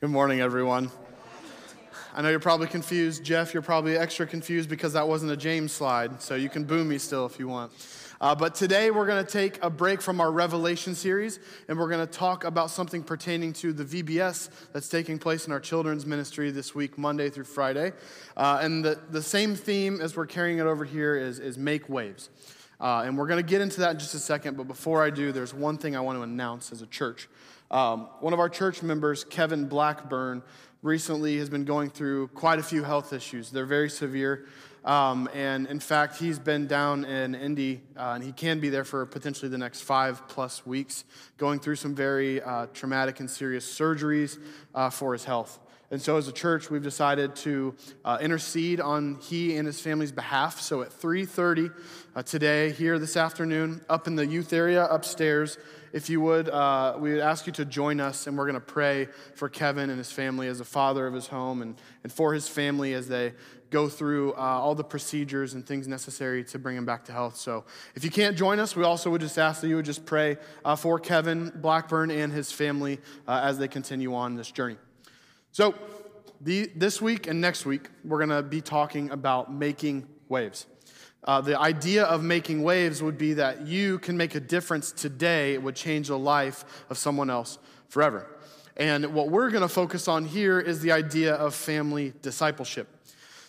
Good morning, everyone. I know you're probably confused. Jeff, you're probably extra confused because that wasn't a James slide, so you can boo me still if you want. Uh, but today we're going to take a break from our Revelation series and we're going to talk about something pertaining to the VBS that's taking place in our children's ministry this week, Monday through Friday. Uh, and the, the same theme as we're carrying it over here is, is make waves. Uh, and we're going to get into that in just a second, but before I do, there's one thing I want to announce as a church. Um, one of our church members, Kevin Blackburn, recently has been going through quite a few health issues. They're very severe. Um, and in fact, he's been down in Indy, uh, and he can be there for potentially the next five plus weeks, going through some very uh, traumatic and serious surgeries uh, for his health. And so, as a church, we've decided to uh, intercede on he and his family's behalf. So, at 3:30 uh, today, here this afternoon, up in the youth area upstairs, if you would, uh, we would ask you to join us, and we're going to pray for Kevin and his family as a father of his home, and, and for his family as they go through uh, all the procedures and things necessary to bring him back to health. So, if you can't join us, we also would just ask that you would just pray uh, for Kevin Blackburn and his family uh, as they continue on this journey. So, the, this week and next week, we're going to be talking about making waves. Uh, the idea of making waves would be that you can make a difference today, it would change the life of someone else forever. And what we're going to focus on here is the idea of family discipleship.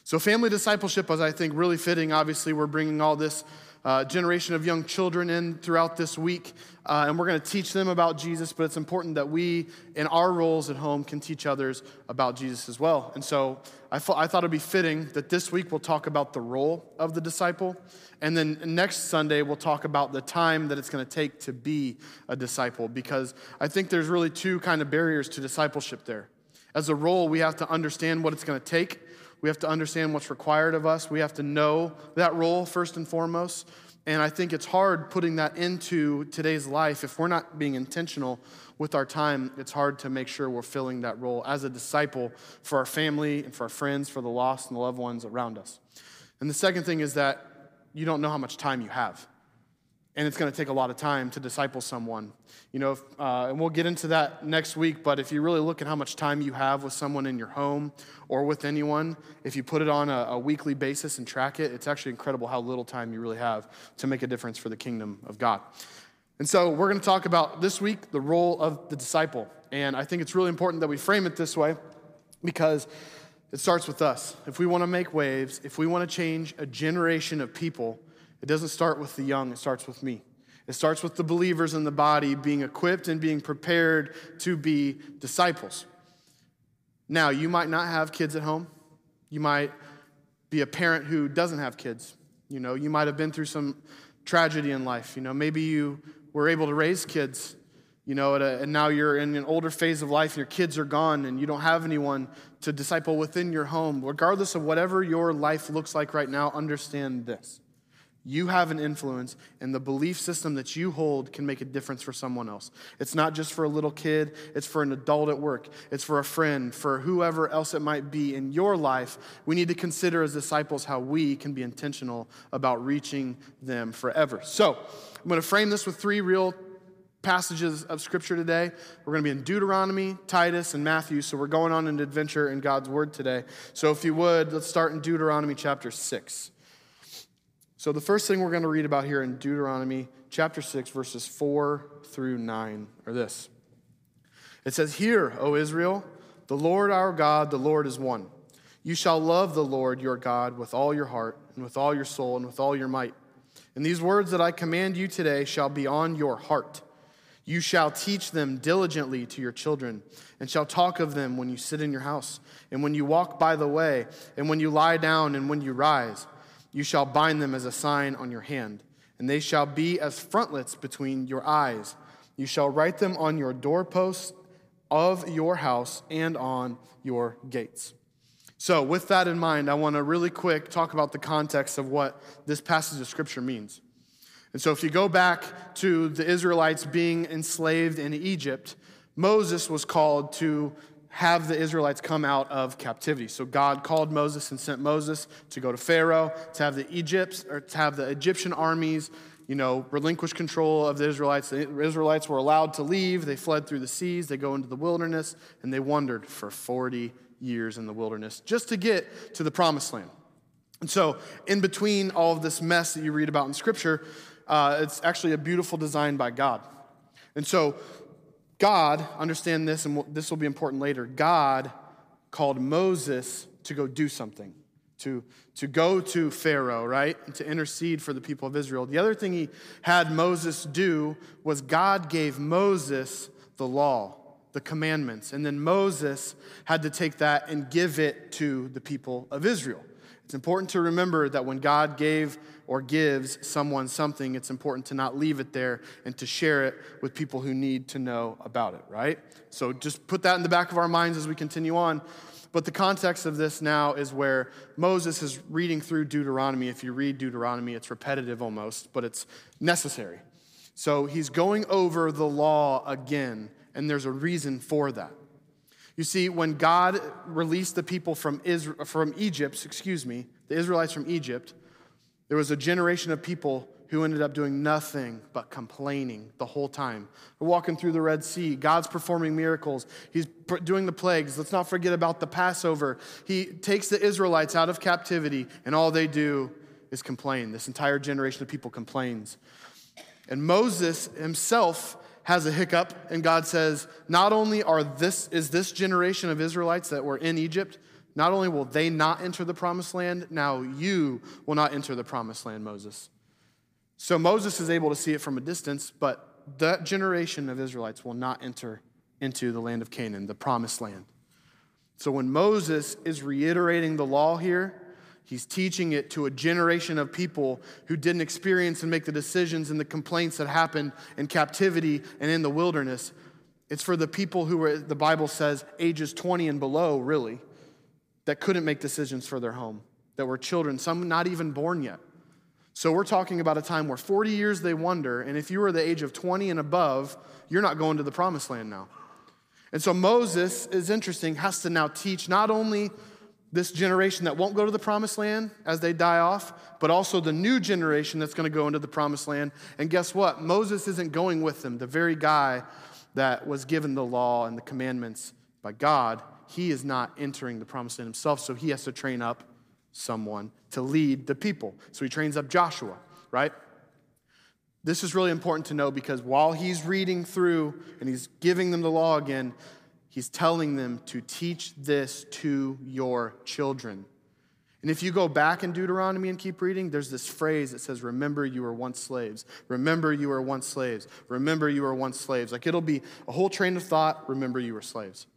So, family discipleship is, I think, really fitting. Obviously, we're bringing all this uh, generation of young children in throughout this week, uh, and we're going to teach them about Jesus, but it's important that we, in our roles at home, can teach others about Jesus as well. And so I, I thought it'd be fitting that this week we'll talk about the role of the disciple, and then next Sunday we'll talk about the time that it's going to take to be a disciple, because I think there's really two kind of barriers to discipleship there. As a role, we have to understand what it's going to take we have to understand what's required of us. We have to know that role first and foremost. And I think it's hard putting that into today's life. If we're not being intentional with our time, it's hard to make sure we're filling that role as a disciple for our family and for our friends, for the lost and the loved ones around us. And the second thing is that you don't know how much time you have and it's going to take a lot of time to disciple someone. You know, if, uh, and we'll get into that next week, but if you really look at how much time you have with someone in your home or with anyone, if you put it on a, a weekly basis and track it, it's actually incredible how little time you really have to make a difference for the kingdom of God. And so we're going to talk about this week the role of the disciple. And I think it's really important that we frame it this way because it starts with us. If we want to make waves, if we want to change a generation of people, it doesn't start with the young, it starts with me. It starts with the believers in the body being equipped and being prepared to be disciples. Now, you might not have kids at home. You might be a parent who doesn't have kids. You know, you might have been through some tragedy in life. You know, maybe you were able to raise kids, you know, a, and now you're in an older phase of life, and your kids are gone, and you don't have anyone to disciple within your home. Regardless of whatever your life looks like right now, understand this you have an influence, and the belief system that you hold can make a difference for someone else. It's not just for a little kid, it's for an adult at work, it's for a friend, for whoever else it might be in your life. We need to consider as disciples how we can be intentional about reaching them forever. So, I'm going to frame this with three real passages of scripture today. We're going to be in Deuteronomy, Titus, and Matthew. So, we're going on an adventure in God's word today. So, if you would, let's start in Deuteronomy chapter 6. So, the first thing we're going to read about here in Deuteronomy chapter 6, verses 4 through 9 are this It says, Hear, O Israel, the Lord our God, the Lord is one. You shall love the Lord your God with all your heart, and with all your soul, and with all your might. And these words that I command you today shall be on your heart. You shall teach them diligently to your children, and shall talk of them when you sit in your house, and when you walk by the way, and when you lie down, and when you rise. You shall bind them as a sign on your hand, and they shall be as frontlets between your eyes. You shall write them on your doorposts of your house and on your gates. So, with that in mind, I want to really quick talk about the context of what this passage of scripture means. And so, if you go back to the Israelites being enslaved in Egypt, Moses was called to have the Israelites come out of captivity. So God called Moses and sent Moses to go to Pharaoh, to have the Egypts or to have the Egyptian armies, you know, relinquish control of the Israelites. The Israelites were allowed to leave. They fled through the seas. They go into the wilderness, and they wandered for 40 years in the wilderness just to get to the promised land. And so, in between all of this mess that you read about in Scripture, uh, it's actually a beautiful design by God. And so, God, understand this, and this will be important later. God called Moses to go do something to, to go to Pharaoh, right? And to intercede for the people of Israel. The other thing he had Moses do was God gave Moses the law, the commandments. And then Moses had to take that and give it to the people of Israel. It's important to remember that when God gave or gives someone something, it's important to not leave it there and to share it with people who need to know about it, right? So just put that in the back of our minds as we continue on. But the context of this now is where Moses is reading through Deuteronomy. If you read Deuteronomy, it's repetitive almost, but it's necessary. So he's going over the law again, and there's a reason for that. You see, when God released the people from, Israel, from Egypt, excuse me, the Israelites from Egypt, there was a generation of people who ended up doing nothing but complaining the whole time. We're walking through the Red Sea. God's performing miracles. He's doing the plagues. Let's not forget about the Passover. He takes the Israelites out of captivity, and all they do is complain. This entire generation of people complains. And Moses himself has a hiccup, and God says, Not only are this, is this generation of Israelites that were in Egypt, not only will they not enter the promised land, now you will not enter the promised land, Moses. So Moses is able to see it from a distance, but that generation of Israelites will not enter into the land of Canaan, the promised land. So when Moses is reiterating the law here, he's teaching it to a generation of people who didn't experience and make the decisions and the complaints that happened in captivity and in the wilderness. It's for the people who were, the Bible says, ages 20 and below, really, that couldn't make decisions for their home, that were children, some not even born yet. So we're talking about a time where 40 years they wander, and if you were the age of 20 and above, you're not going to the promised land now. And so Moses is interesting, has to now teach not only this generation that won't go to the promised land as they die off, but also the new generation that's going to go into the promised land. And guess what? Moses isn't going with them. The very guy that was given the law and the commandments by God, he is not entering the promised land himself, so he has to train up someone to lead the people. So he trains up Joshua, right? This is really important to know because while he's reading through and he's giving them the law again, he's telling them to teach this to your children. And if you go back in Deuteronomy and keep reading, there's this phrase that says, Remember you were once slaves. Remember you were once slaves. Remember you were once slaves. Like it'll be a whole train of thought, remember you were slaves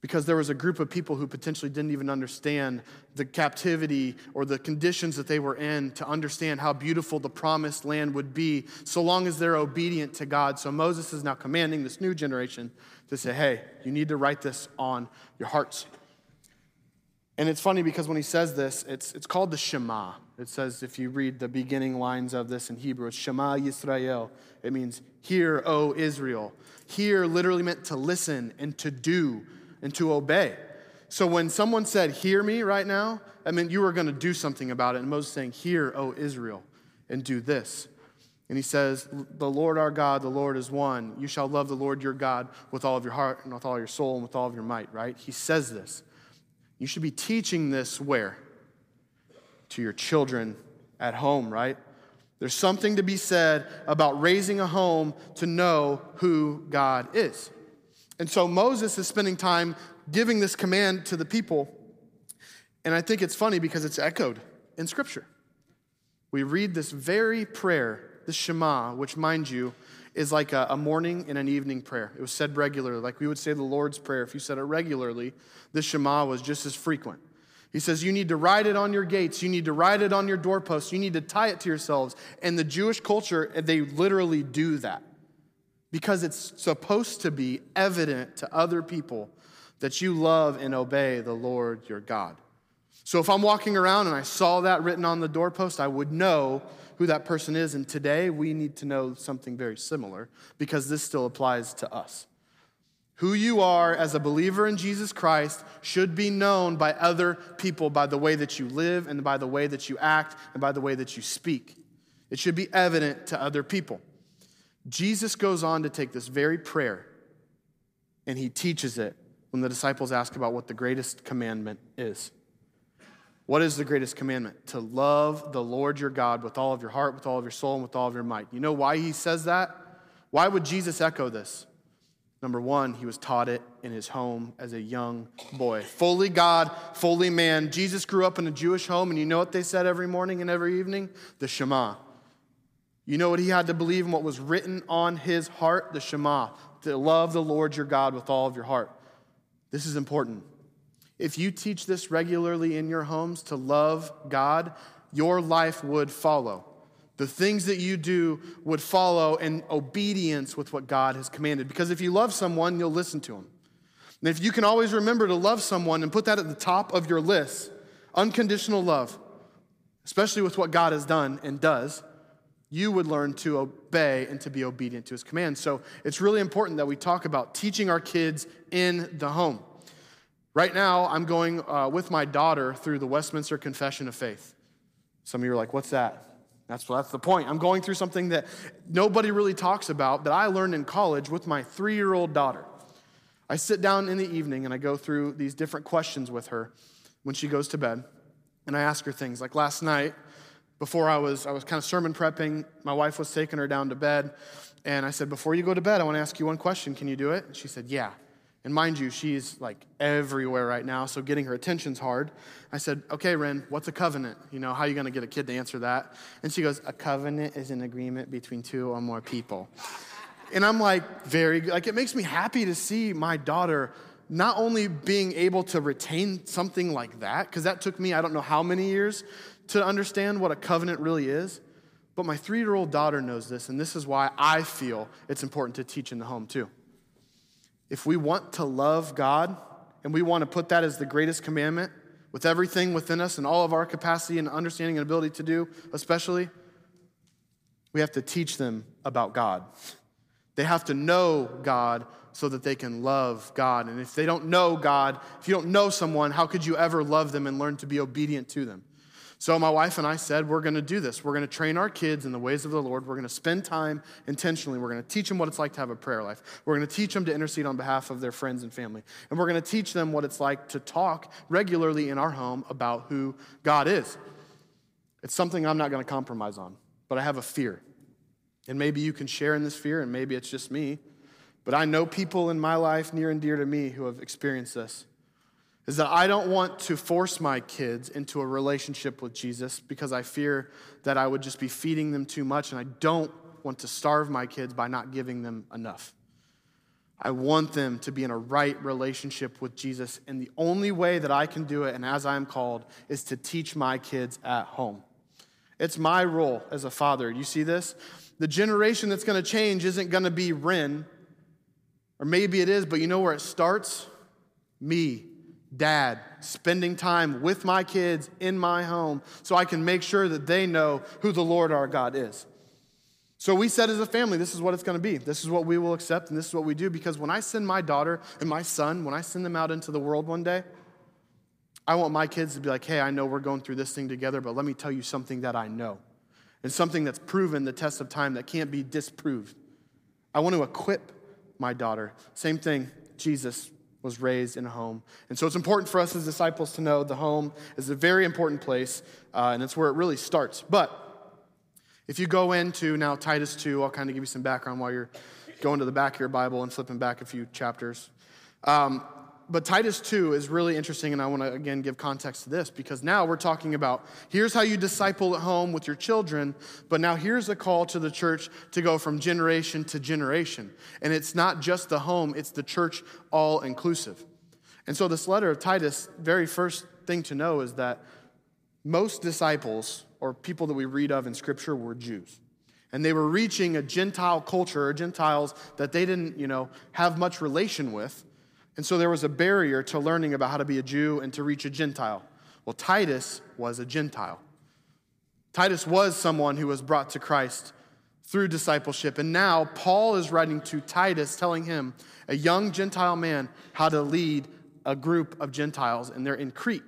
because there was a group of people who potentially didn't even understand the captivity or the conditions that they were in to understand how beautiful the promised land would be so long as they're obedient to God. So Moses is now commanding this new generation to say, hey, you need to write this on your hearts. And it's funny because when he says this, it's, it's called the Shema. It says, if you read the beginning lines of this in Hebrew, it's Shema Yisrael. It means, hear, O Israel. Hear literally meant to listen and to do and to obey. So when someone said, Hear me right now, I mean, you were going to do something about it. And Moses saying, Hear, O Israel, and do this. And he says, The Lord our God, the Lord is one. You shall love the Lord your God with all of your heart and with all your soul and with all of your might, right? He says this. You should be teaching this where? To your children at home, right? There's something to be said about raising a home to know who God is. And so Moses is spending time giving this command to the people. And I think it's funny because it's echoed in Scripture. We read this very prayer, the Shema, which, mind you, is like a, morning and an evening prayer. It was said regularly, like we would say the Lord's Prayer. If you said it regularly, the Shema was just as frequent. He says, You need to write it on your gates. You need to write it on your doorposts. You need to tie it to yourselves. And the Jewish culture, they literally do that because it's supposed to be evident to other people that you love and obey the Lord your God. So if I'm walking around and I saw that written on the doorpost, I would know who that person is. And today we need to know something very similar because this still applies to us. Who you are as a believer in Jesus Christ should be known by other people by the way that you live and by the way that you act and by the way that you speak. It should be evident to other people. Jesus goes on to take this very prayer and he teaches it when the disciples ask about what the greatest commandment is. What is the greatest commandment? To love the Lord your God with all of your heart, with all of your soul, and with all of your might. You know why he says that? Why would Jesus echo this? Number one, he was taught it in his home as a young boy. Fully God, fully man. Jesus grew up in a Jewish home, and you know what they said every morning and every evening? The Shema. You know what he had to believe and what was written on his heart? The Shema. To love the Lord your God with all of your heart. This is important. If you teach this regularly in your homes to love God, your life would follow. The things that you do would follow in obedience with what God has commanded. Because if you love someone, you'll listen to him. And if you can always remember to love someone and put that at the top of your list, unconditional love, especially with what God has done and does, you would learn to obey and to be obedient to his commands. So it's really important that we talk about teaching our kids in the home. Right now, I'm going uh, with my daughter through the Westminster Confession of Faith. Some of you are like, what's that? That's, that's the point. I'm going through something that nobody really talks about that I learned in college with my three year old daughter. I sit down in the evening and I go through these different questions with her when she goes to bed. And I ask her things like last night, before I was, I was kind of sermon prepping, my wife was taking her down to bed. And I said, Before you go to bed, I want to ask you one question. Can you do it? And she said, Yeah. And mind you, she's like everywhere right now, so getting her attention's hard. I said, Okay, Ren, what's a covenant? You know, how are you going to get a kid to answer that? And she goes, A covenant is an agreement between two or more people. And I'm like, Very good. Like, it makes me happy to see my daughter not only being able to retain something like that, because that took me, I don't know how many years to understand what a covenant really is, but my three year old daughter knows this, and this is why I feel it's important to teach in the home too. If we want to love God and we want to put that as the greatest commandment with everything within us and all of our capacity and understanding and ability to do, especially, we have to teach them about God. They have to know God so that they can love God. And if they don't know God, if you don't know someone, how could you ever love them and learn to be obedient to them? So, my wife and I said, We're going to do this. We're going to train our kids in the ways of the Lord. We're going to spend time intentionally. We're going to teach them what it's like to have a prayer life. We're going to teach them to intercede on behalf of their friends and family. And we're going to teach them what it's like to talk regularly in our home about who God is. It's something I'm not going to compromise on, but I have a fear. And maybe you can share in this fear, and maybe it's just me. But I know people in my life near and dear to me who have experienced this is that I don't want to force my kids into a relationship with Jesus because I fear that I would just be feeding them too much, and I don't want to starve my kids by not giving them enough. I want them to be in a right relationship with Jesus, and the only way that I can do it, and as I am called, is to teach my kids at home. It's my role as a father. You see this? The generation that's going to change isn't going to be Ren, or maybe it is, but you know where it starts? Me dad, spending time with my kids in my home so I can make sure that they know who the Lord our God is. So we said as a family, this is what it's going to be. This is what we will accept, and this is what we do. Because when I send my daughter and my son, when I send them out into the world one day, I want my kids to be like, hey, I know we're going through this thing together, but let me tell you something that I know. And something that's proven the test of time that can't be disproved. I want to equip my daughter. Same thing, Jesus was raised in a home. And so it's important for us as disciples to know the home is a very important place, uh, and it's where it really starts. But if you go into now Titus 2, I'll kind of give you some background while you're going to the back of your Bible and flipping back a few chapters. Um, but Titus 2 is really interesting, and I want to again give context to this because now we're talking about here's how you disciple at home with your children, but now here's a call to the church to go from generation to generation. And it's not just the home, it's the church all inclusive. And so, this letter of Titus, very first thing to know is that most disciples or people that we read of in Scripture were Jews. And they were reaching a Gentile culture, or Gentiles that they didn't, you know, have much relation with. And so there was a barrier to learning about how to be a Jew and to reach a Gentile. Well, Titus was a Gentile. Titus was someone who was brought to Christ through discipleship. And now Paul is writing to Titus, telling him, a young Gentile man, how to lead a group of Gentiles, and they're in Crete.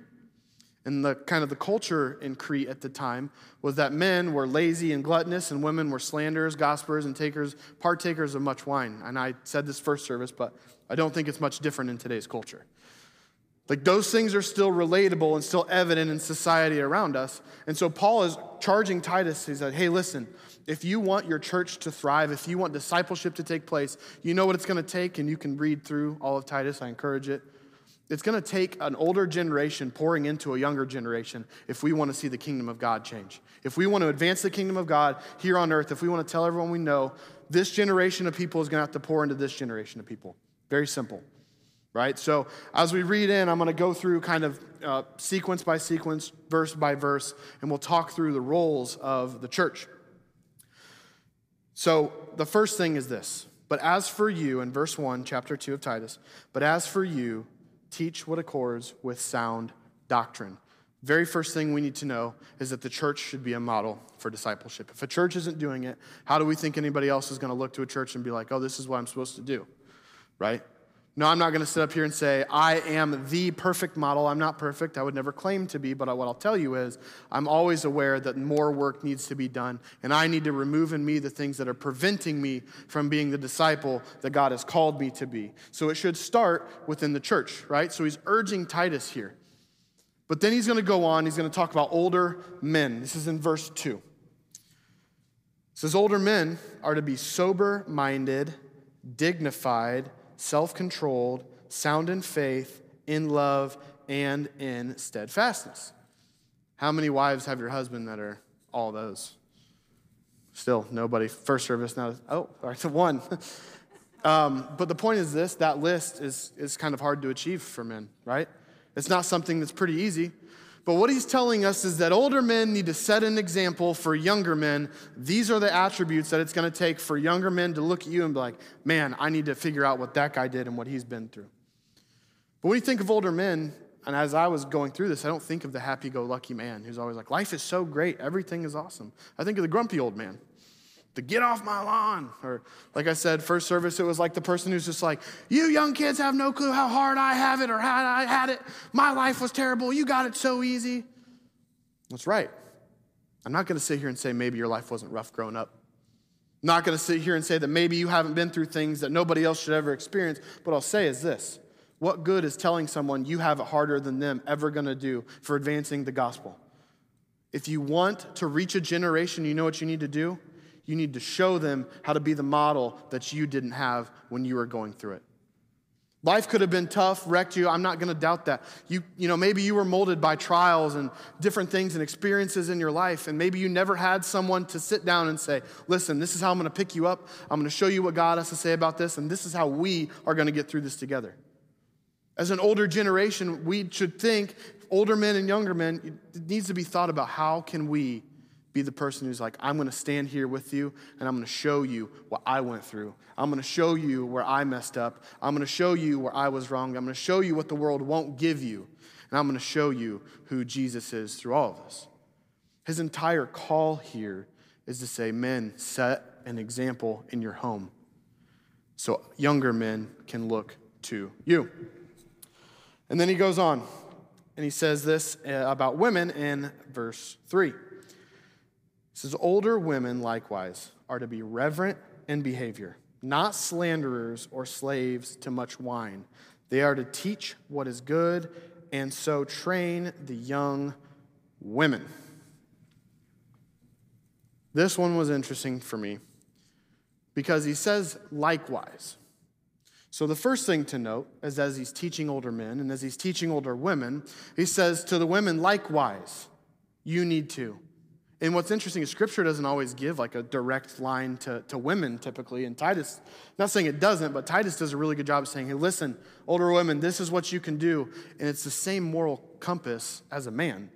And the kind of the culture in Crete at the time was that men were lazy and gluttonous, and women were slanderers, gossipers, and takers, partakers of much wine. And I said this first service, but I don't think it's much different in today's culture. Like those things are still relatable and still evident in society around us. And so Paul is charging Titus. He said, Hey, listen, if you want your church to thrive, if you want discipleship to take place, you know what it's going to take, and you can read through all of Titus. I encourage it. It's going to take an older generation pouring into a younger generation if we want to see the kingdom of God change. If we want to advance the kingdom of God here on earth, if we want to tell everyone we know, this generation of people is going to have to pour into this generation of people. Very simple right? So as we read in, I'm going to go through kind of uh, sequence by sequence, verse by verse, and we'll talk through the roles of the church. So the first thing is this. But as for you, in verse 1, chapter 2 of Titus, but as for you, teach what accords with sound doctrine. Very first thing we need to know is that the church should be a model for discipleship. If a church isn't doing it, how do we think anybody else is going to look to a church and be like, oh, this is what I'm supposed to do? Right? No, I'm not going to sit up here and say, I am the perfect model. I'm not perfect. I would never claim to be, but what I'll tell you is, I'm always aware that more work needs to be done, and I need to remove in me the things that are preventing me from being the disciple that God has called me to be. So it should start within the church, right? So he's urging Titus here. But then he's going to go on, he's going to talk about older men. This is in verse 2. It says, Older men are to be sober minded, dignified, self controlled, sound in faith, in love, and in steadfastness. How many wives have your husband that are all those? Still, nobody. First service now. Oh, all right, one. um, but the point is this that list is, is kind of hard to achieve for men, right? It's not something that's pretty easy. But what he's telling us is that older men need to set an example for younger men. These are the attributes that it's going to take for younger men to look at you and be like, man, I need to figure out what that guy did and what he's been through. But when you think of older men, and as I was going through this, I don't think of the happy go lucky man who's always like, life is so great, everything is awesome. I think of the grumpy old man to get off my lawn. Or, like I said, first service, it was like the person who's just like, You young kids have no clue how hard I have it or how I had it. My life was terrible. You got it so easy. That's right. I'm not going to sit here and say maybe your life wasn't rough growing up. I'm not going to sit here and say that maybe you haven't been through things that nobody else should ever experience. What I'll say is this What good is telling someone you have it harder than them ever going to do for advancing the gospel? If you want to reach a generation, you know what you need to do? You need to show them how to be the model that you didn't have when you were going through it. Life could have been tough, wrecked you. I'm not going to doubt that. You, you know, maybe you were molded by trials and different things and experiences in your life, and maybe you never had someone to sit down and say, Listen, this is how I'm going to pick you up. I'm going to show you what God has to say about this, and this is how we are going to get through this together. As an older generation, we should think, older men and younger men, it needs to be thought about how can we be the person who's like, I'm going to stand here with you and I'm going to show you what I went through. I'm going to show you where I messed up. I'm going to show you where I was wrong. I'm going to show you what the world won't give you. And I'm going to show you who Jesus is through all of this. His entire call here is to say, Men, set an example in your home so younger men can look to you. And then he goes on and he says this uh, about women in verse 3 says, Older women likewise are to be reverent in behavior, not slanderers or slaves to much wine. They are to teach what is good and so train the young women. This one was interesting for me because he says likewise. So, the first thing to note is as he's teaching older men and as he's teaching older women, he says to the women, likewise, you need to. And what's interesting is scripture doesn't always give like a direct line to, to women typically. And Titus, not saying it doesn't, but Titus does a really good job of saying, hey, listen, older women, this is what you can do. And it's the same moral compass as a man.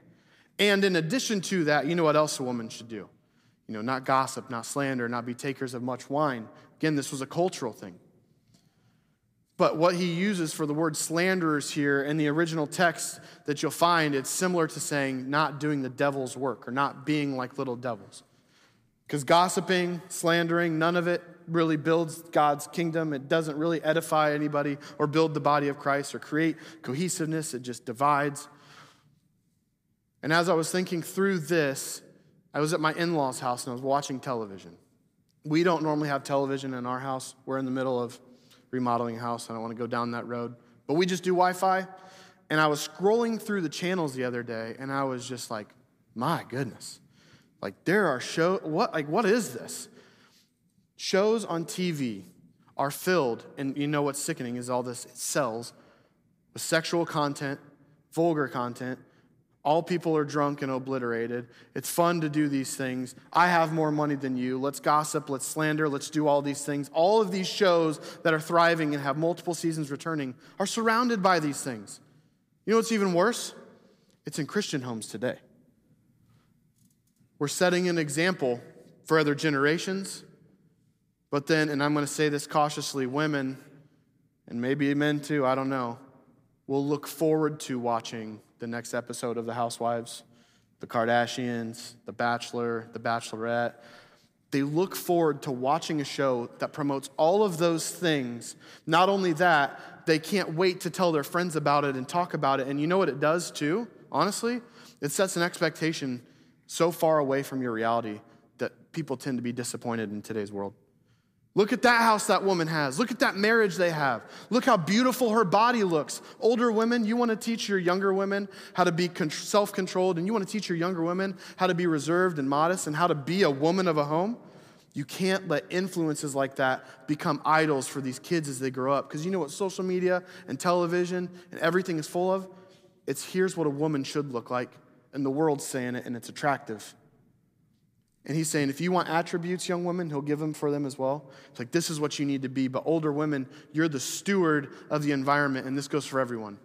And in addition to that, you know what else a woman should do? You know, not gossip, not slander, not be takers of much wine. Again, this was a cultural thing. But what he uses for the word slanderers here in the original text that you'll find, it's similar to saying not doing the devil's work or not being like little devils. Because gossiping, slandering, none of it really builds God's kingdom. It doesn't really edify anybody or build the body of Christ or create cohesiveness. It just divides. And as I was thinking through this, I was at my in law's house and I was watching television. We don't normally have television in our house. We're in the middle of remodeling house. I don't want to go down that road. But we just do Wi Fi. And I was scrolling through the channels the other day and I was just like, my goodness. Like there are show what like what is this? Shows on TV are filled, and you know what's sickening is all this it sells with sexual content, vulgar content. All people are drunk and obliterated. It's fun to do these things. I have more money than you. Let's gossip, let's slander, let's do all these things. All of these shows that are thriving and have multiple seasons returning are surrounded by these things. You know what's even worse? It's in Christian homes today. We're setting an example for other generations, but then, and I'm going to say this cautiously, women, and maybe men too, I don't know, will look forward to watching the next episode of The Housewives, The Kardashians, The Bachelor, The Bachelorette. They look forward to watching a show that promotes all of those things. Not only that, they can't wait to tell their friends about it and talk about it. And you know what it does too, honestly? It sets an expectation so far away from your reality that people tend to be disappointed in today's world. Look at that house that woman has. Look at that marriage they have. Look how beautiful her body looks. Older women, you want to teach your younger women how to be self controlled, and you want to teach your younger women how to be reserved and modest and how to be a woman of a home. You can't let influences like that become idols for these kids as they grow up. Because you know what social media and television and everything is full of? It's here's what a woman should look like, and the world's saying it, and it's attractive. And he's saying, if you want attributes, young women, he'll give them for them as well. It's like, this is what you need to be. But older women, you're the steward of the environment, and this goes for everyone.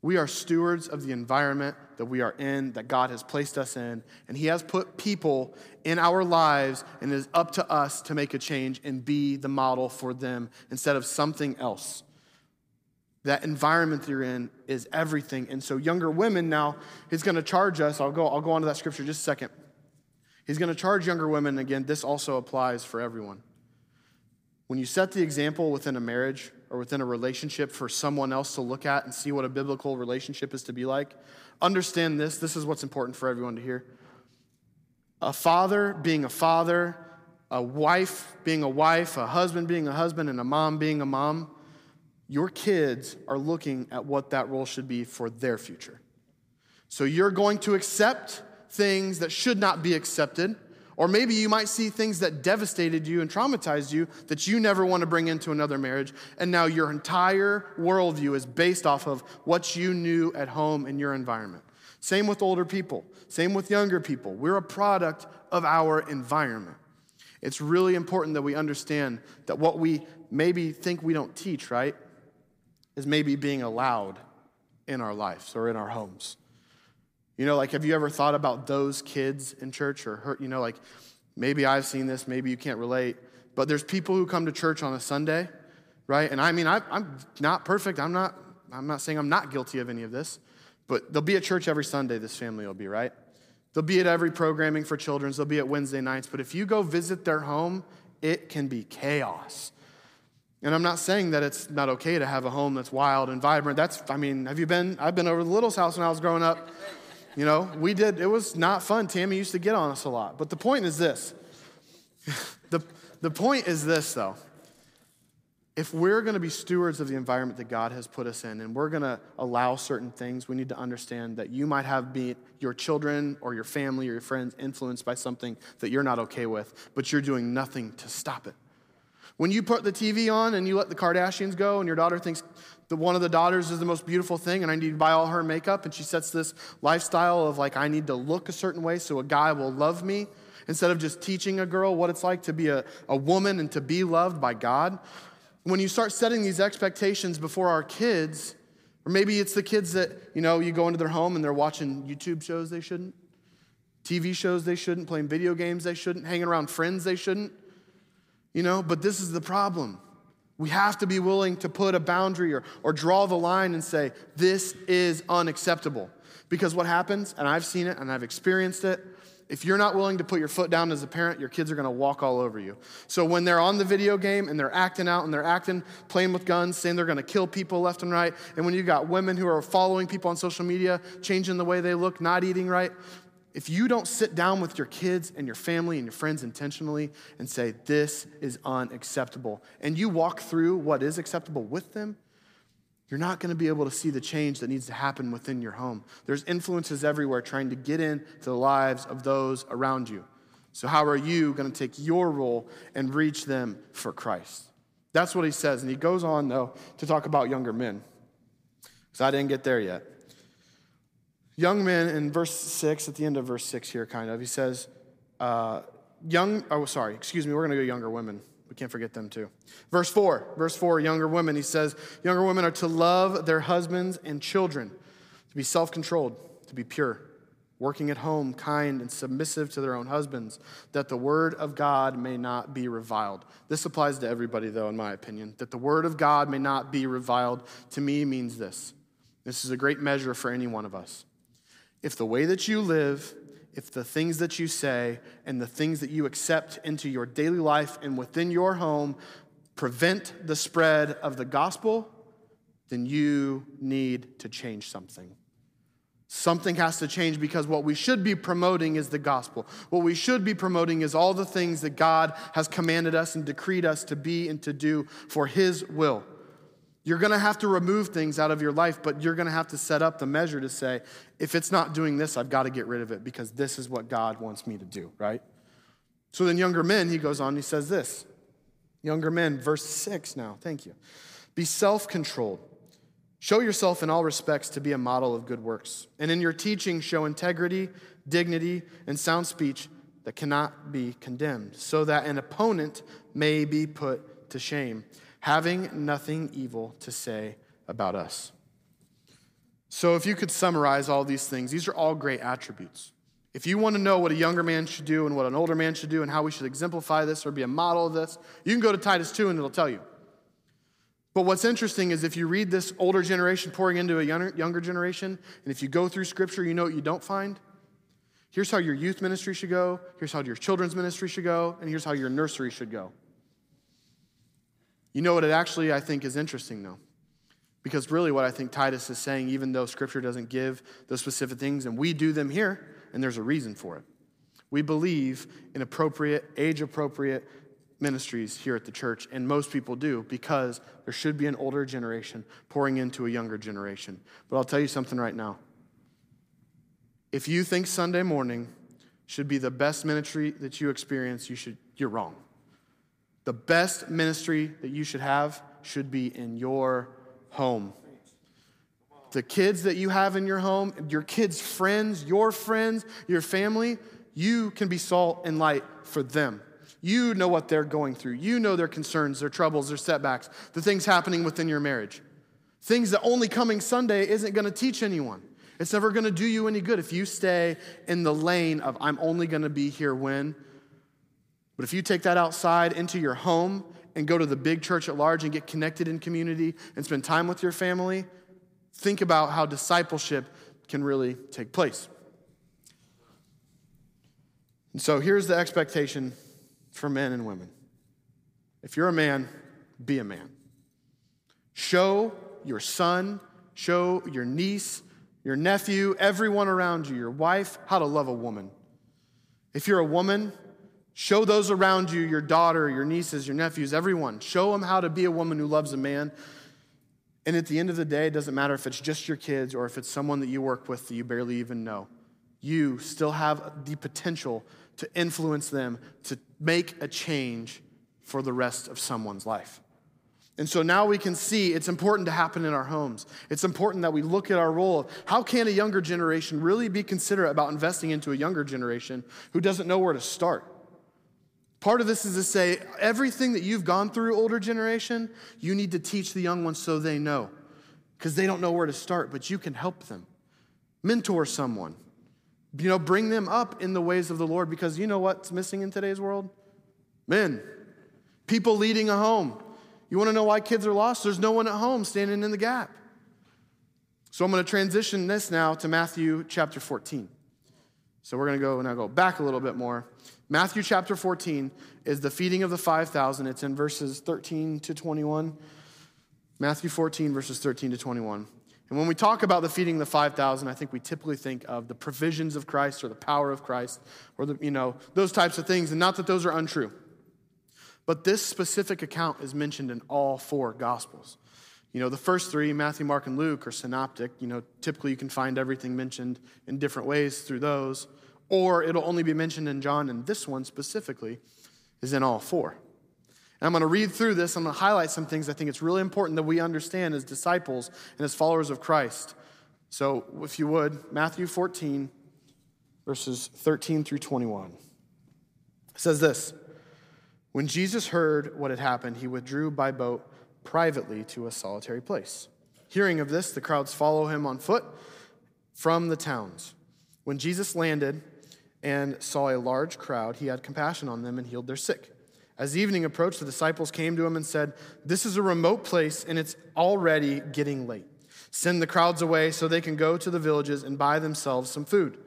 We are stewards of the environment that we are in, that God has placed us in. And He has put people in our lives, and it is up to us to make a change and be the model for them instead of something else. That environment that you're in is everything. And so, younger women now, He's going to charge us. I'll go, I'll go on to that scripture just a second. He's going to charge younger women. Again, this also applies for everyone. When you set the example within a marriage, or within a relationship for someone else to look at and see what a biblical relationship is to be like, understand this. This is what's important for everyone to hear. A father being a father, a wife being a wife, a husband being a husband, and a mom being a mom, your kids are looking at what that role should be for their future. So you're going to accept things that should not be accepted or maybe you might see things that devastated you and traumatized you that you never want to bring into another marriage. And now your entire worldview is based off of what you knew at home in your environment. Same with older people, same with younger people. We're a product of our environment. It's really important that we understand that what we maybe think we don't teach, right, is maybe being allowed in our lives or in our homes. You know, like, have you ever thought about those kids in church or hurt, you know, like, maybe I've seen this, maybe you can't relate, but there's people who come to church on a Sunday, right? And I mean, I, am not perfect. I'm not, I'm not saying I'm not guilty of any of this, but they'll be at church every Sunday, this family will be, right? They'll be at every programming for children's, they'll be at Wednesday nights, but if you go visit their home, it can be chaos. And I'm not saying that it's not okay to have a home that's wild and vibrant. That's, I mean, have you been? I've been over the Little's house when I was growing up. You know, we did, it was not fun. Tammy used to get on us a lot. But the point is this the, the point is this, though. If we're going to be stewards of the environment that God has put us in and we're going to allow certain things, we need to understand that you might have be your children or your family or your friends influenced by something that you're not okay with, but you're doing nothing to stop it. When you put the TV on and you let the Kardashians go and your daughter thinks that one of the daughters is the most beautiful thing and I need to buy all her makeup. And she sets this lifestyle of like, I need to look a certain way so a guy will love me instead of just teaching a girl what it's like to be a, a woman and to be loved by God. When you start setting these expectations before our kids, or maybe it's the kids that, you know, you go into their home and they're watching YouTube shows they shouldn't, TV shows they shouldn't, playing video games they shouldn't, hanging around friends they shouldn't. You know, but this is the problem. We have to be willing to put a boundary or, or draw the line and say, this is unacceptable. Because what happens, and I've seen it and I've experienced it, if you're not willing to put your foot down as a parent, your kids are going to walk all over you. So when they're on the video game and they're acting out and they're acting, playing with guns, saying they're going to kill people left and right, and when you've got women who are following people on social media, changing the way they look, not eating right, if you don't sit down with your kids and your family and your friends intentionally and say, this is unacceptable, and you walk through what is acceptable with them, you're not going to be able to see the change that needs to happen within your home. There's influences everywhere trying to get into the lives of those around you. So, how are you going to take your role and reach them for Christ? That's what he says. And he goes on, though, to talk about younger men. Because I didn't get there yet. Young men, in verse 6, at the end of verse 6 here, kind of, he says, uh, young, oh, sorry, excuse me, we're going to go younger women. We can't forget them too. Verse 4, verse 4, younger women, he says, Younger women are to love their husbands and children, to be self controlled, to be pure, working at home, kind and submissive to their own husbands, that the word of God may not be reviled. This applies to everybody, though, in my opinion. That the word of God may not be reviled to me means this. This is a great measure for any one of us. If the way that you live if the things that you say and the things that you accept into your daily life and within your home prevent the spread of the gospel, then you need to change something. Something has to change because what we should be promoting is the gospel. What we should be promoting is all the things that God has commanded us and decreed us to be and to do for His will. You're going to have to remove things out of your life, but you're going to have to set up the measure to say, if it's not doing this, I've got to get rid of it because this is what God wants me to do, right? So then, younger men, he goes on, he says this. Younger men, verse 6 now, thank you. Be self controlled. Show yourself in all respects to be a model of good works. And in your teaching, show integrity, dignity, and sound speech that cannot be condemned, so that an opponent may be put to shame having nothing evil to say about us. So, if you could summarize all these things, these are all great attributes. If you want to know what a younger man should do and what an older man should do and how we should exemplify this or be a model of this, you can go to Titus 2 and it'll tell you. But what's interesting is if you read this older generation pouring into a younger generation, and if you go through scripture, you know what you don't find? Here's how your youth ministry should go, here's how your children's ministry should go, and here's how your nursery should go. You know what it actually, I think, is interesting, though? Because really, what I think Titus is saying, even though Scripture doesn't give those specific things, and we do them here, and there's a reason for it. We believe in appropriate, age appropriate ministries here at the church, and most people do because there should be an older generation pouring into a younger generation. But I'll tell you something right now. If you think Sunday morning should be the best ministry that you experience, you should, you're wrong. The best ministry that you should have should be in your home. The kids that you have in your home, your kids' friends, your friends, your family, you can be salt and light for them. You know what they're going through. You know their concerns, their troubles, their setbacks, the things happening within your marriage. Things that only coming Sunday isn't going to teach anyone. It's never going to do you any good if you stay in the lane of, I'm only going to be here when but if you take that outside into your home and go to the big church at large and get connected in community and spend time with your family, think about how discipleship can really take place. And so here's the expectation for men and women. If you're a man, be a man. Show your son, show your niece, your nephew, everyone around you, your wife, how to love a woman. If you're a woman, Show those around you, your daughter, your nieces, your nephews, everyone. Show them how to be a woman who loves a man. And at the end of the day, it doesn't matter if it's just your kids or if it's someone that you work with that you barely even know. You still have the potential to influence them to make a change for the rest of someone's life. And so now we can see it's important to happen in our homes. It's important that we look at our role of how can a younger generation really be considerate about investing into a younger generation who doesn't know where to start. Part of this is to say everything that you've gone through, older generation, you need to teach the young ones so they know. Because they don't know where to start, but you can help them. Mentor someone. You know, bring them up in the ways of the Lord because you know what's missing in today's world? Men. People leading a home. You want to know why kids are lost? There's no one at home standing in the gap. So I'm going to transition this now to Matthew chapter 14. So we're going to go now go back a little bit more. Matthew chapter 14 is the feeding of the 5,000. It's in verses 13 to 21. Matthew 14, verses 13 to 21. And when we talk about the feeding of the 5,000, I think we typically think of the provisions of Christ or the power of Christ or the, you know, those types of things. And not that those are untrue. But this specific account is mentioned in all four Gospels. You know, the first three, Matthew, Mark, and Luke, are synoptic. You know, typically you can find everything mentioned in different ways through those, or it'll only be mentioned in John, and this one specifically is in all four. And I'm going to read through this. I'm going to highlight some things I think it's really important that we understand as disciples and as followers of Christ. So, if you would, Matthew 14, verses 13 through 21. It says this When Jesus heard what had happened, he withdrew by boat privately to a solitary place. Hearing of this, the crowds follow him on foot from the towns. When Jesus landed and saw a large crowd, he had compassion on them and healed their sick. As evening approached, the disciples came to him and said, This is a remote place and it's already getting late. Send the crowds away so they can go to the villages and buy themselves some food.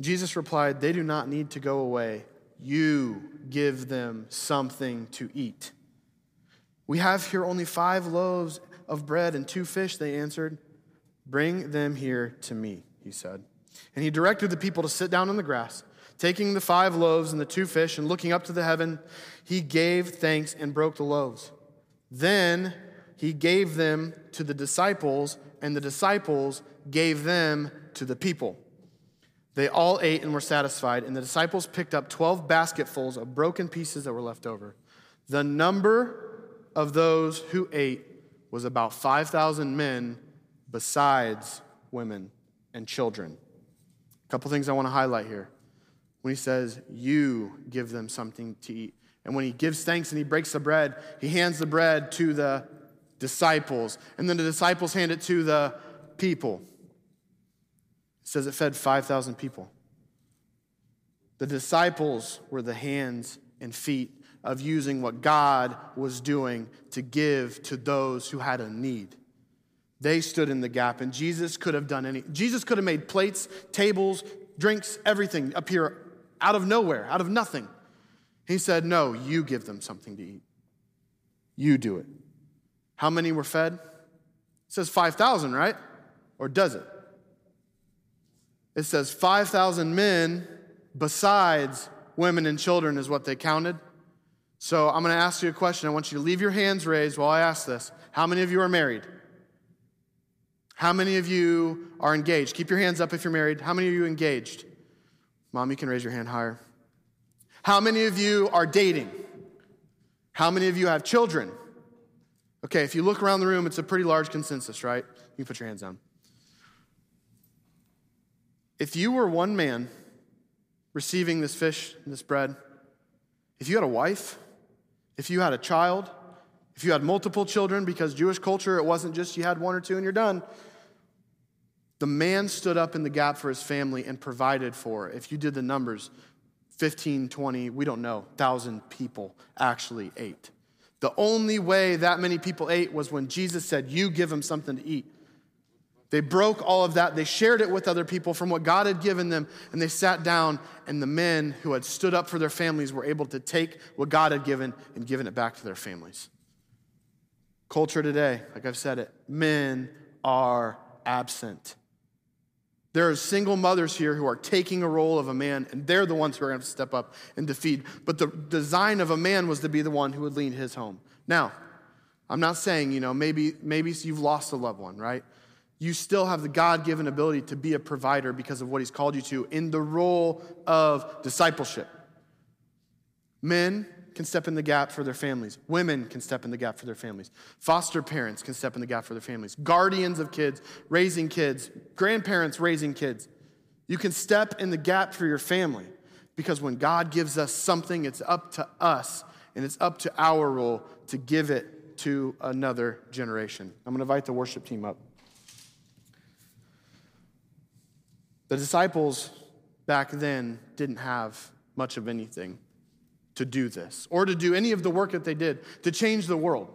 Jesus replied, They do not need to go away. You give them something to eat. We have here only five loaves of bread and two fish, they answered. Bring them here to me, he said. And he directed the people to sit down on the grass. Taking the five loaves and the two fish and looking up to the heaven, he gave thanks and broke the loaves. Then he gave them to the disciples, and the disciples gave them to the people. They all ate and were satisfied, and the disciples picked up 12 basketfuls of broken pieces that were left over. The number of those who ate was about 5,000 men, besides women and children. Couple things I want to highlight here. When he says, You give them something to eat. And when he gives thanks and he breaks the bread, he hands the bread to the disciples. And then the disciples hand it to the people. It says it fed 5,000 people. The disciples were the hands and feet of using what God was doing to give to those who had a need. They stood in the gap, and Jesus could have done any. Jesus could have made plates, tables, drinks, everything appear out of nowhere, out of nothing. He said, No, you give them something to eat. You do it. How many were fed? It says 5,000, right? Or does it? It says 5,000 men besides women and children is what they counted. So I'm going to ask you a question. I want you to leave your hands raised while I ask this. How many of you are married? How many of you are engaged? Keep your hands up if you're married. How many of you engaged? Mom, you can raise your hand higher. How many of you are dating? How many of you have children? Okay, if you look around the room, it's a pretty large consensus, right? You can put your hands down. If you were one man receiving this fish and this bread, if you had a wife, if you had a child, if you had multiple children, because Jewish culture, it wasn't just you had one or two and you're done. The man stood up in the gap for his family and provided for, if you did the numbers, 15, 20, we don't know, 1,000 people actually ate. The only way that many people ate was when Jesus said, You give them something to eat. They broke all of that. They shared it with other people from what God had given them, and they sat down, and the men who had stood up for their families were able to take what God had given and given it back to their families. Culture today, like I've said it, men are absent. There are single mothers here who are taking a role of a man, and they're the ones who are going to step up and defeat. But the design of a man was to be the one who would lead his home. Now, I'm not saying, you know, maybe, maybe you've lost a loved one, right? you still have the God given ability to be a provider because of what He's called you to in the role of discipleship. Men can step in the gap for their families. Women can step in the gap for their families. Foster parents can step in the gap for their families. Guardians of kids, raising kids, grandparents raising kids. You can step in the gap for your family because when God gives us something, it's up to us and it's up to our role to give it to another generation. I'm going to invite the worship team up. The disciples back then didn't have much of anything to do this or to do any of the work that they did to change the world.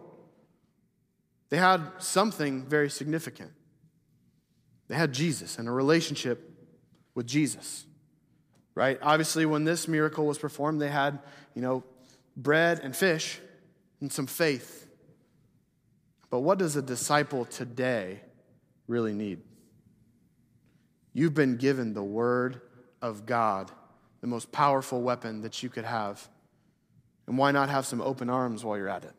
They had something very significant. They had Jesus and a relationship with Jesus. Right? Obviously, when this miracle was performed, they had, you know, bread and fish and some faith. But what does a disciple today really need? You've been given the Word of God, the most powerful weapon that you could have. And why not have some open arms while you're at it?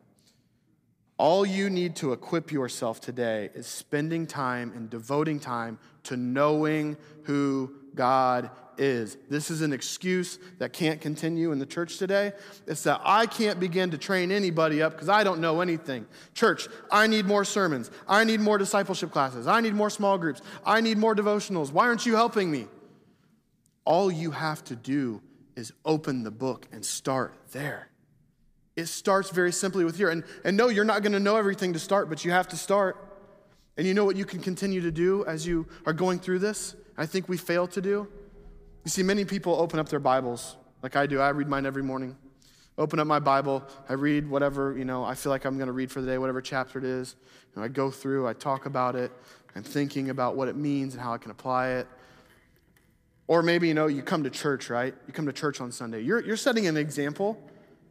All you need to equip yourself today is spending time and devoting time to knowing who God is. This is an excuse that can't continue in the church today. It's that I can't begin to train anybody up because I don't know anything. Church, I need more sermons. I need more discipleship classes. I need more small groups. I need more devotionals. Why aren't you helping me? All you have to do is open the book and start there. It starts very simply with here. And, and no, you're not going to know everything to start, but you have to start. And you know what you can continue to do as you are going through this? I think we fail to do? You see, many people open up their Bibles like I do. I read mine every morning. Open up my Bible, I read whatever, you know, I feel like I'm going to read for the day, whatever chapter it is. I go through, I talk about it, I'm thinking about what it means and how I can apply it. Or maybe, you know, you come to church, right? You come to church on Sunday. You're, you're setting an example.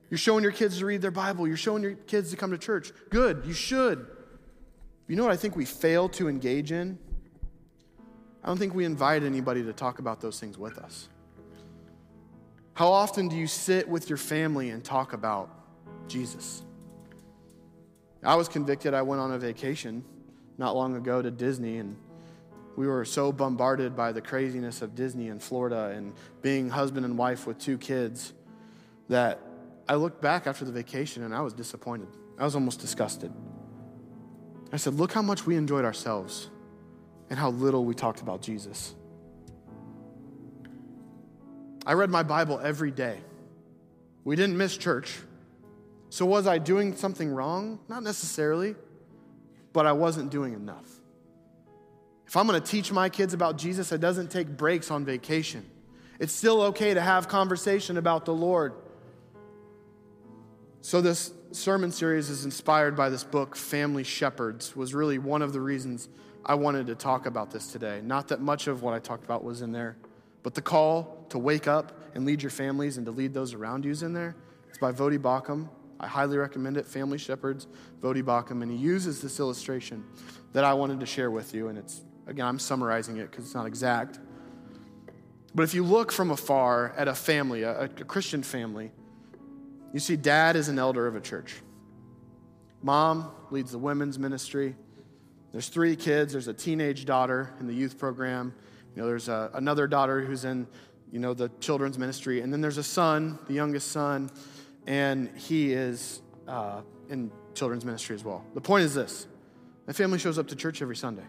You're showing your kids to read their Bible. You're showing your kids to come to church. Good, you should. You know what I think we fail to engage in? I don't think we invite anybody to talk about those things with us. How often do you sit with your family and talk about Jesus? I was convicted. I went on a vacation not long ago to Disney, and we were so bombarded by the craziness of Disney in Florida and being husband and wife with two kids that I looked back after the vacation and I was disappointed. I was almost disgusted. I said, Look how much we enjoyed ourselves and how little we talked about Jesus. I read my Bible every day. We didn't miss church. So, was I doing something wrong? Not necessarily, but I wasn't doing enough. If I'm going to teach my kids about Jesus, it doesn't take breaks on vacation. It's still okay to have conversation about the Lord. So, this sermon series is inspired by this book, Family Shepherds, was really one of the reasons I wanted to talk about this today. Not that much of what I talked about was in there, but the call to wake up and lead your families and to lead those around you is in there. It's by Voddie Baucham. I highly recommend it. Family Shepherds, Voddie Baucham. And he uses this illustration that I wanted to share with you. And it's, again, I'm summarizing it because it's not exact. But if you look from afar at a family, a, a Christian family, you see dad is an elder of a church. Mom leads the women's ministry. There's three kids. There's a teenage daughter in the youth program. You know, there's a, another daughter who's in, you know, the children's ministry. And then there's a son, the youngest son, and he is uh, in children's ministry as well. The point is this the family shows up to church every Sunday.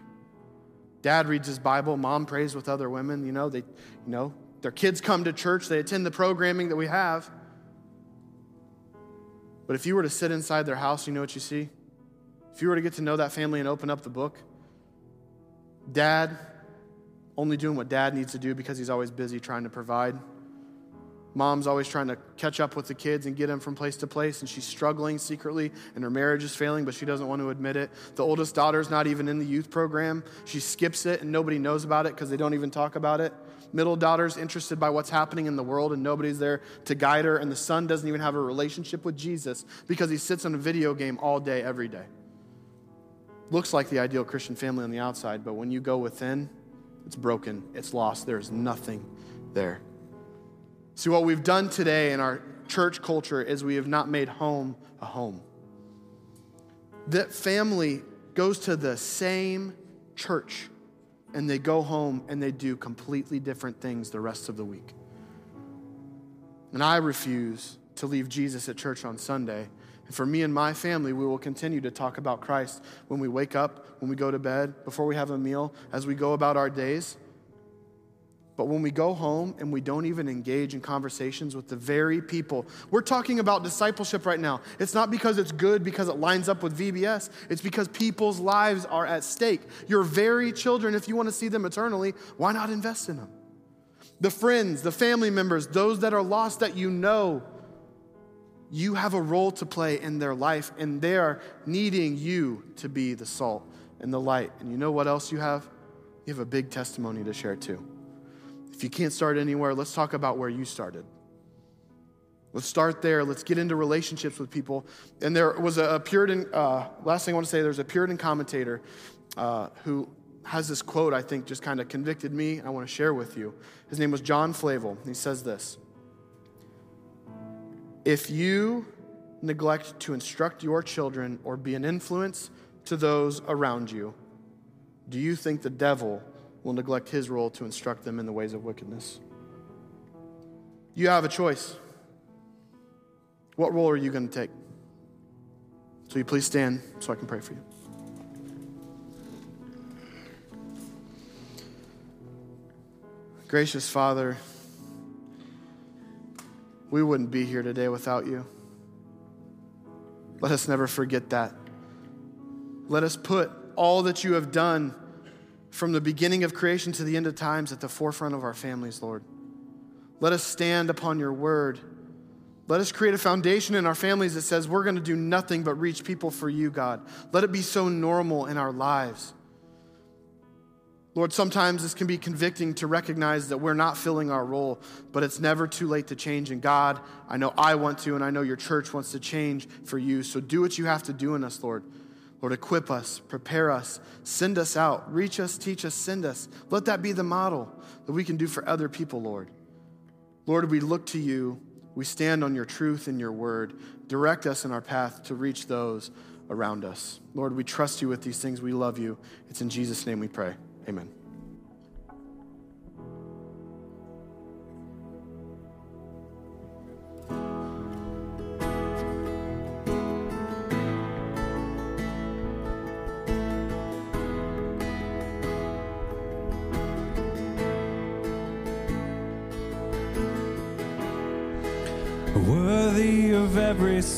Dad reads his Bible, mom prays with other women, you know, they, you know, their kids come to church, they attend the programming that we have. But if you were to sit inside their house, you know what you see? If you were to get to know that family and open up the book, dad only doing what dad needs to do because he's always busy trying to provide. Mom's always trying to catch up with the kids and get them from place to place, and she's struggling secretly, and her marriage is failing, but she doesn't want to admit it. The oldest daughter's not even in the youth program. She skips it, and nobody knows about it because they don't even talk about it. Middle daughter's interested by what's happening in the world, and nobody's there to guide her. And the son doesn't even have a relationship with Jesus because he sits on a video game all day, every day looks like the ideal Christian family on the outside, but when you go within, it's broken, it's lost. There's nothing there. See, what we've done today in our church culture is we have not made home a home. That family goes to the same church and they go home and they do completely different things the rest of the week. And I refuse to leave Jesus at church on Sunday and for me and my family, we will continue to talk about Christ when we wake up, when we go to bed, before we have a meal, as we go about our days. But when we go home and we don't even engage in conversations with the very people, we're talking about discipleship right now. It's not because it's good, because it lines up with VBS. It's because people's lives are at stake. Your very children, if you want to see them eternally, why not invest in them? The friends, the family members, those that are lost that you know, you have a role to play in their life, and they are needing you to be the salt and the light. And you know what else you have? You have a big testimony to share too. If you can't start anywhere, let's talk about where you started. Let's start there. Let's get into relationships with people. And there was a, Puritan, uh, last thing I want to say, there's a Puritan commentator uh, who has this quote I think just kind of convicted me. I want to share with you. His name was John Flavel. He says this If you neglect to instruct your children or be an influence to those around you, do you think the devil will neglect his role to instruct them in the ways of wickedness? You have a choice. What role are you going to take? So you please stand so I can pray for you. Gracious Father, we wouldn't be here today without you. Let us never forget that. Let us put all that you have done from the beginning of creation to the end of times at the forefront of our families, Lord. Let us stand upon your word. Let us create a foundation in our families that says we're going to do nothing but reach people for you, God. Let it be so normal in our lives. Lord, sometimes this can be convicting to recognize that we're not filling our role, but it's never too late to change. And God, I know I want to, and I know your church wants to change for you. So do what you have to do in us, Lord. Lord, equip us, prepare us, send us out, reach us, teach us, send us. Let that be the model that we can do for other people, Lord. Lord, we look to you. We stand on your truth and your word. Direct us in our path to reach those around us. Lord, we trust you with these things. We love you. It's in Jesus' name we pray. Amen.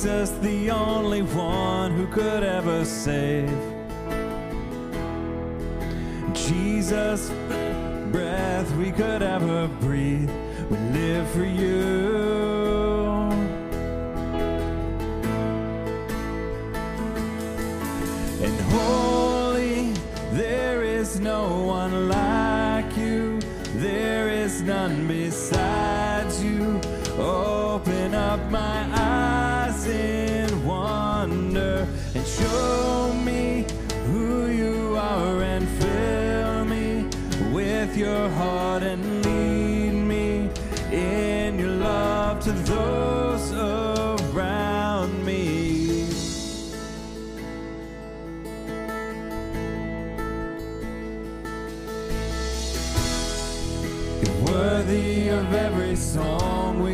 Jesus, the only one who could ever save. Jesus, breath we could ever breathe, we live for you.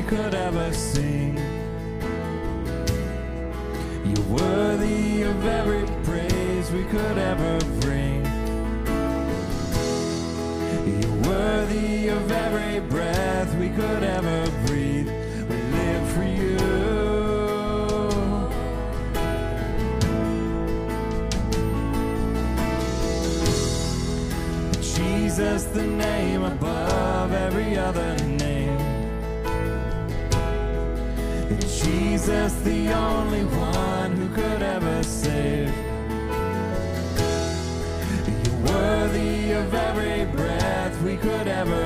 Could ever sing. The only one who could ever save. You're worthy of every breath we could ever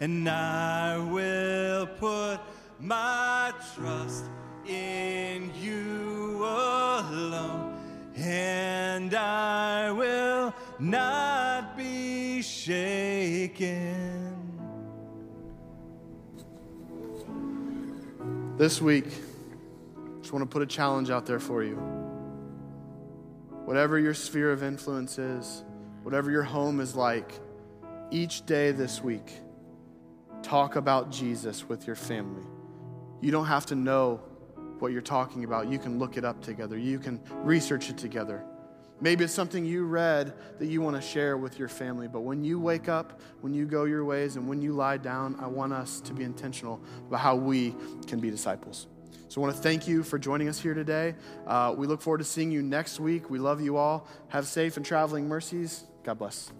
and I will put my trust in you alone, and I will not be shaken. This week, just want to put a challenge out there for you. Whatever your sphere of influence is, whatever your home is like, each day this week, talk about Jesus with your family. You don't have to know what you're talking about. You can look it up together, you can research it together. Maybe it's something you read that you want to share with your family, but when you wake up, when you go your ways, and when you lie down, I want us to be intentional about how we can be disciples. So I want to thank you for joining us here today. Uh, we look forward to seeing you next week. We love you all. Have safe and traveling mercies. God bless.